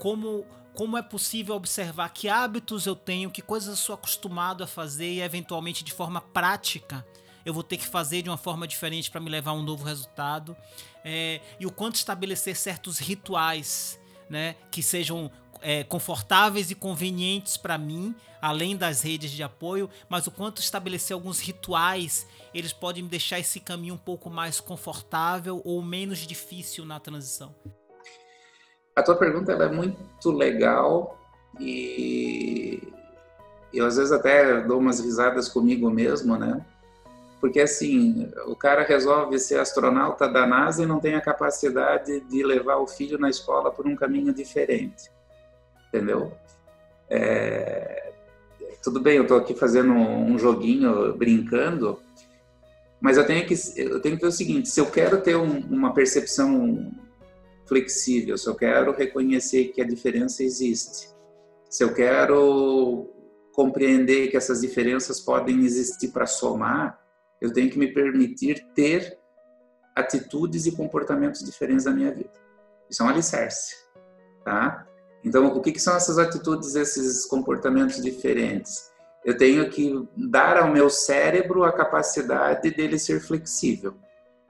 Speaker 1: Como como é possível observar que hábitos eu tenho, que coisas eu sou acostumado a fazer e eventualmente de forma prática eu vou ter que fazer de uma forma diferente para me levar a um novo resultado. É, e o quanto estabelecer certos rituais né, que sejam é, confortáveis e convenientes para mim, além das redes de apoio, mas o quanto estabelecer alguns rituais eles podem me deixar esse caminho um pouco mais confortável ou menos difícil na transição.
Speaker 2: A tua pergunta é muito legal e eu às vezes até dou umas risadas comigo mesmo, né? porque assim, o cara resolve ser astronauta da NASA e não tem a capacidade de levar o filho na escola por um caminho diferente, entendeu? É, tudo bem, eu estou aqui fazendo um joguinho, brincando, mas eu tenho que eu tenho que ver o seguinte: se eu quero ter um, uma percepção flexível, se eu quero reconhecer que a diferença existe, se eu quero compreender que essas diferenças podem existir para somar, eu tenho que me permitir ter atitudes e comportamentos diferentes da minha vida. Isso é um alicerce, tá? Então, o que, que são essas atitudes, esses comportamentos diferentes? Eu tenho que dar ao meu cérebro a capacidade dele ser flexível,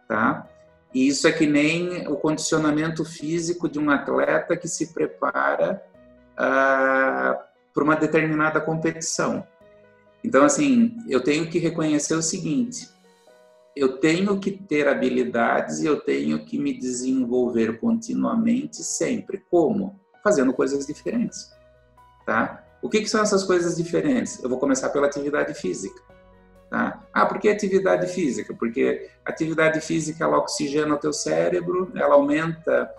Speaker 2: tá? E isso é que nem o condicionamento físico de um atleta que se prepara ah, para uma determinada competição. Então, assim, eu tenho que reconhecer o seguinte: eu tenho que ter habilidades e eu tenho que me desenvolver continuamente, sempre. Como? Fazendo coisas diferentes, tá? O que, que são essas coisas diferentes? Eu vou começar pela atividade física. Tá? Ah, por que atividade física? Porque atividade física ela oxigena o teu cérebro, ela aumenta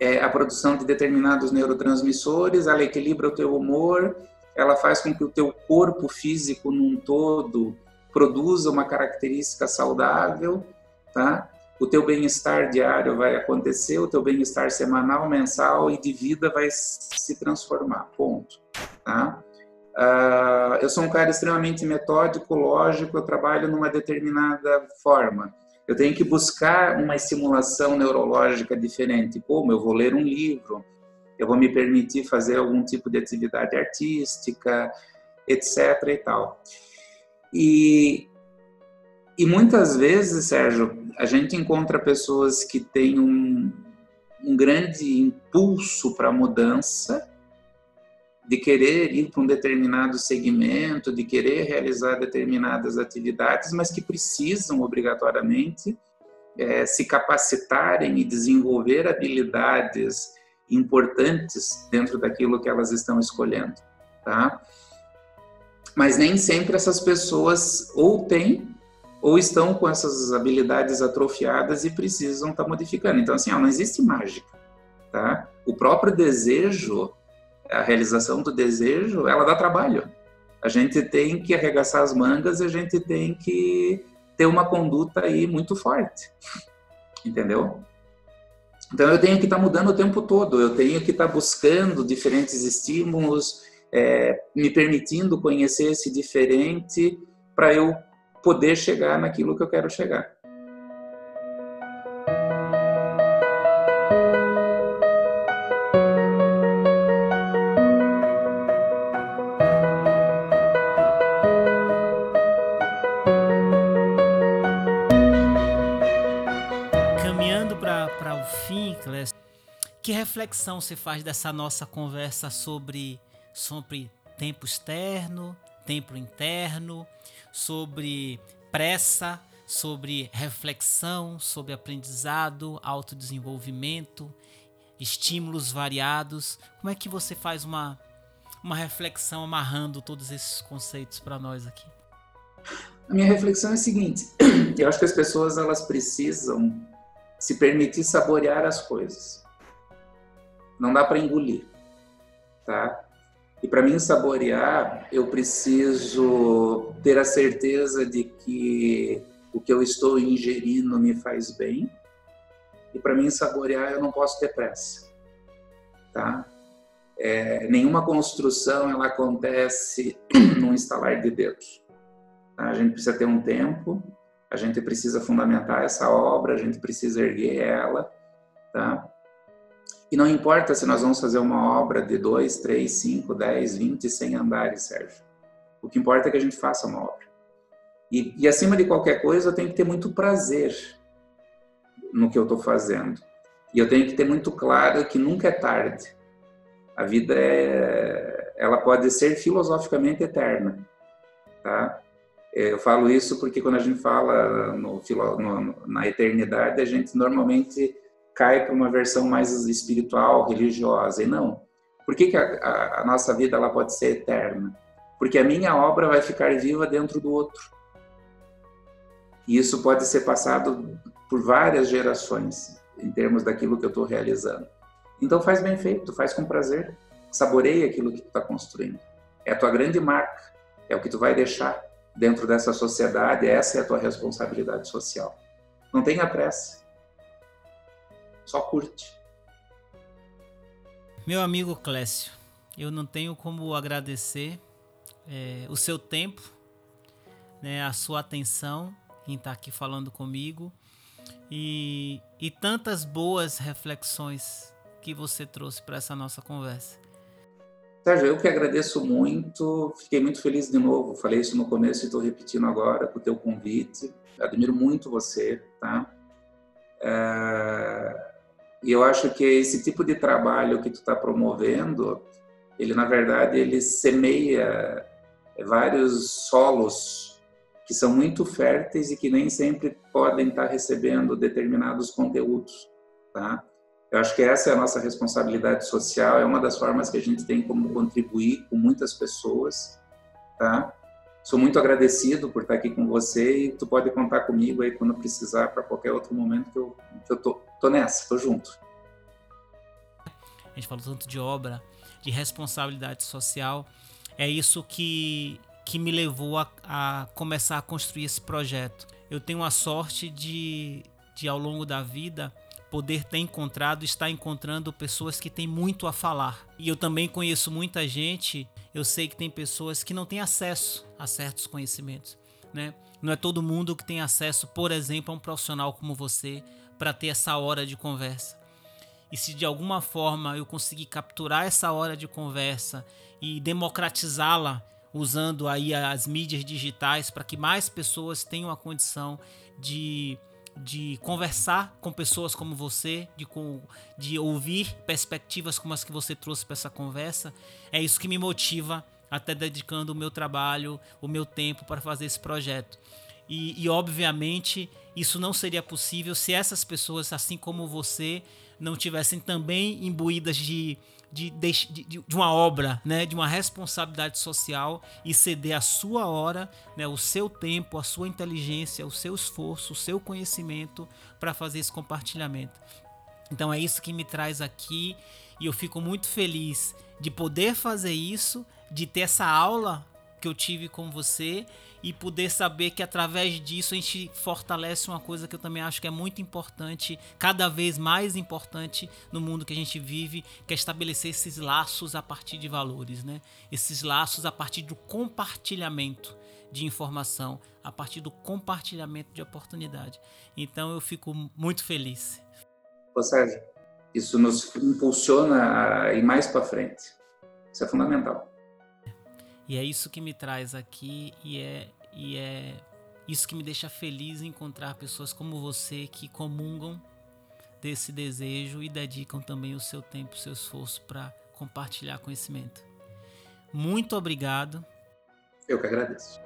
Speaker 2: é, a produção de determinados neurotransmissores, ela equilibra o teu humor, ela faz com que o teu corpo físico num todo produza uma característica saudável, tá? O teu bem-estar diário vai acontecer, o teu bem-estar semanal, mensal e de vida vai se transformar, ponto, tá? Uh, eu sou um cara extremamente metódico, lógico, eu trabalho numa determinada forma. Eu tenho que buscar uma estimulação neurológica diferente. Como eu vou ler um livro, eu vou me permitir fazer algum tipo de atividade artística, etc. e tal. E, e muitas vezes, Sérgio, a gente encontra pessoas que têm um, um grande impulso para a mudança, de querer ir para um determinado segmento, de querer realizar determinadas atividades, mas que precisam obrigatoriamente é, se capacitarem e desenvolver habilidades importantes dentro daquilo que elas estão escolhendo, tá? Mas nem sempre essas pessoas ou têm ou estão com essas habilidades atrofiadas e precisam estar tá modificando. Então assim, ó, não existe mágica, tá? O próprio desejo, a realização do desejo, ela dá trabalho. A gente tem que arregaçar as mangas, e a gente tem que ter uma conduta aí muito forte, entendeu? Então eu tenho que estar tá mudando o tempo todo, eu tenho que estar tá buscando diferentes estímulos, é, me permitindo conhecer esse diferente para eu poder chegar naquilo que eu quero chegar.
Speaker 1: que reflexão você faz dessa nossa conversa sobre, sobre tempo externo, tempo interno, sobre pressa, sobre reflexão, sobre aprendizado, autodesenvolvimento, estímulos variados. Como é que você faz uma, uma reflexão amarrando todos esses conceitos para nós aqui?
Speaker 2: A minha reflexão é a seguinte: eu acho que as pessoas elas precisam se permitir saborear as coisas. Não dá para engolir, tá? E para mim saborear, eu preciso ter a certeza de que o que eu estou ingerindo me faz bem. E para mim saborear, eu não posso ter pressa, tá? É, nenhuma construção ela acontece num instalar de dedos. Tá? A gente precisa ter um tempo, a gente precisa fundamentar essa obra, a gente precisa erguer ela, tá? E não importa se nós vamos fazer uma obra de dois, três, cinco, dez, vinte, cem andares, Sérgio. O que importa é que a gente faça uma obra. E, e acima de qualquer coisa, eu tenho que ter muito prazer no que eu estou fazendo. E eu tenho que ter muito claro que nunca é tarde. A vida é, ela pode ser filosoficamente eterna, tá? Eu falo isso porque quando a gente fala no, no, na eternidade, a gente normalmente cai para uma versão mais espiritual, religiosa. E não. Por que, que a, a, a nossa vida ela pode ser eterna? Porque a minha obra vai ficar viva dentro do outro. E isso pode ser passado por várias gerações, em termos daquilo que eu estou realizando. Então faz bem feito, faz com prazer, saboreia aquilo que tu está construindo. É a tua grande marca, é o que tu vai deixar dentro dessa sociedade, essa é a tua responsabilidade social. Não tenha pressa. Só curte.
Speaker 1: Meu amigo Clécio, eu não tenho como agradecer é, o seu tempo, né, a sua atenção em estar aqui falando comigo e, e tantas boas reflexões que você trouxe para essa nossa conversa.
Speaker 2: Sérgio, eu que agradeço muito, fiquei muito feliz de novo, falei isso no começo e estou repetindo agora com o teu convite, admiro muito você, tá? É e eu acho que esse tipo de trabalho que tu está promovendo, ele na verdade ele semeia vários solos que são muito férteis e que nem sempre podem estar tá recebendo determinados conteúdos, tá? Eu acho que essa é a nossa responsabilidade social, é uma das formas que a gente tem como contribuir com muitas pessoas, tá? Sou muito agradecido por estar aqui com você e tu pode contar comigo aí quando precisar para qualquer outro momento que eu, que eu tô, tô nessa, tô junto.
Speaker 1: A gente falou tanto de obra, de responsabilidade social. É isso que, que me levou a, a começar a construir esse projeto. Eu tenho a sorte de, de ao longo da vida, poder ter encontrado, estar encontrando pessoas que têm muito a falar. E eu também conheço muita gente, eu sei que tem pessoas que não têm acesso a certos conhecimentos, né? Não é todo mundo que tem acesso, por exemplo, a um profissional como você para ter essa hora de conversa. E se de alguma forma eu conseguir capturar essa hora de conversa e democratizá-la usando aí as mídias digitais para que mais pessoas tenham a condição de de conversar com pessoas como você, de, de ouvir perspectivas como as que você trouxe para essa conversa, é isso que me motiva até dedicando o meu trabalho, o meu tempo para fazer esse projeto. E, e, obviamente isso não seria possível se essas pessoas, assim como você, não tivessem também imbuídas de, de, de, de, uma obra, né, de uma responsabilidade social e ceder a sua hora, né, o seu tempo, a sua inteligência, o seu esforço, o seu conhecimento para fazer esse compartilhamento. Então é isso que me traz aqui e eu fico muito feliz de poder fazer isso, de ter essa aula que eu tive com você e poder saber que através disso a gente fortalece uma coisa que eu também acho que é muito importante, cada vez mais importante no mundo que a gente vive, que é estabelecer esses laços a partir de valores, né? Esses laços a partir do compartilhamento de informação, a partir do compartilhamento de oportunidade. Então eu fico muito feliz.
Speaker 2: Ô Sérgio, isso nos impulsiona a ir mais para frente. Isso é fundamental.
Speaker 1: E é isso que me traz aqui e é, e é isso que me deixa feliz encontrar pessoas como você que comungam desse desejo e dedicam também o seu tempo, o seu esforço para compartilhar conhecimento. Muito obrigado.
Speaker 2: Eu que agradeço.